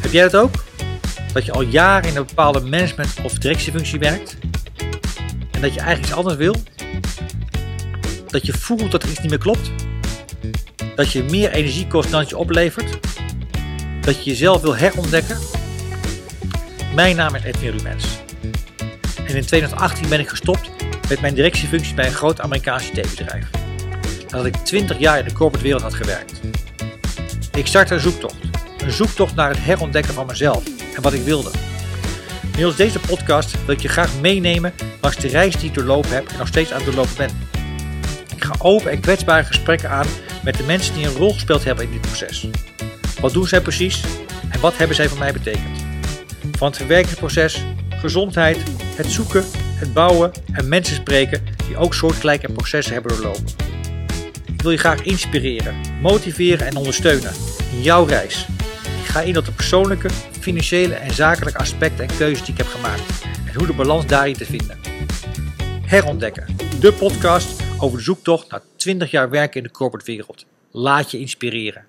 Heb jij dat ook? Dat je al jaren in een bepaalde management- of directiefunctie werkt en dat je eigenlijk iets anders wil? Dat je voelt dat er iets niet meer klopt? Dat je meer energie kost dan het je oplevert? Dat je jezelf wil herontdekken? Mijn naam is Edwin Rumens. En in 2018 ben ik gestopt met mijn directiefunctie bij een groot Amerikaans IT-bedrijf. Nadat ik 20 jaar in de corporate wereld had gewerkt. Ik startte een zoektocht. Een zoektocht naar het herontdekken van mezelf en wat ik wilde. Middels deze podcast wil ik je graag meenemen langs de reis die ik doorlopen heb en nog steeds aan het doorlopen ben. Ik ga open en kwetsbare gesprekken aan met de mensen die een rol gespeeld hebben in dit proces. Wat doen zij precies en wat hebben zij voor mij betekend? Van het verwerkingsproces, gezondheid, het zoeken, het bouwen en mensen spreken die ook soortgelijke processen hebben doorlopen. Ik wil je graag inspireren, motiveren en ondersteunen in jouw reis. Ik ga in op de persoonlijke, financiële en zakelijke aspecten en keuzes die ik heb gemaakt en hoe de balans daarin te vinden. Herontdekken, de podcast over de zoektocht naar 20 jaar werken in de corporate wereld. Laat je inspireren.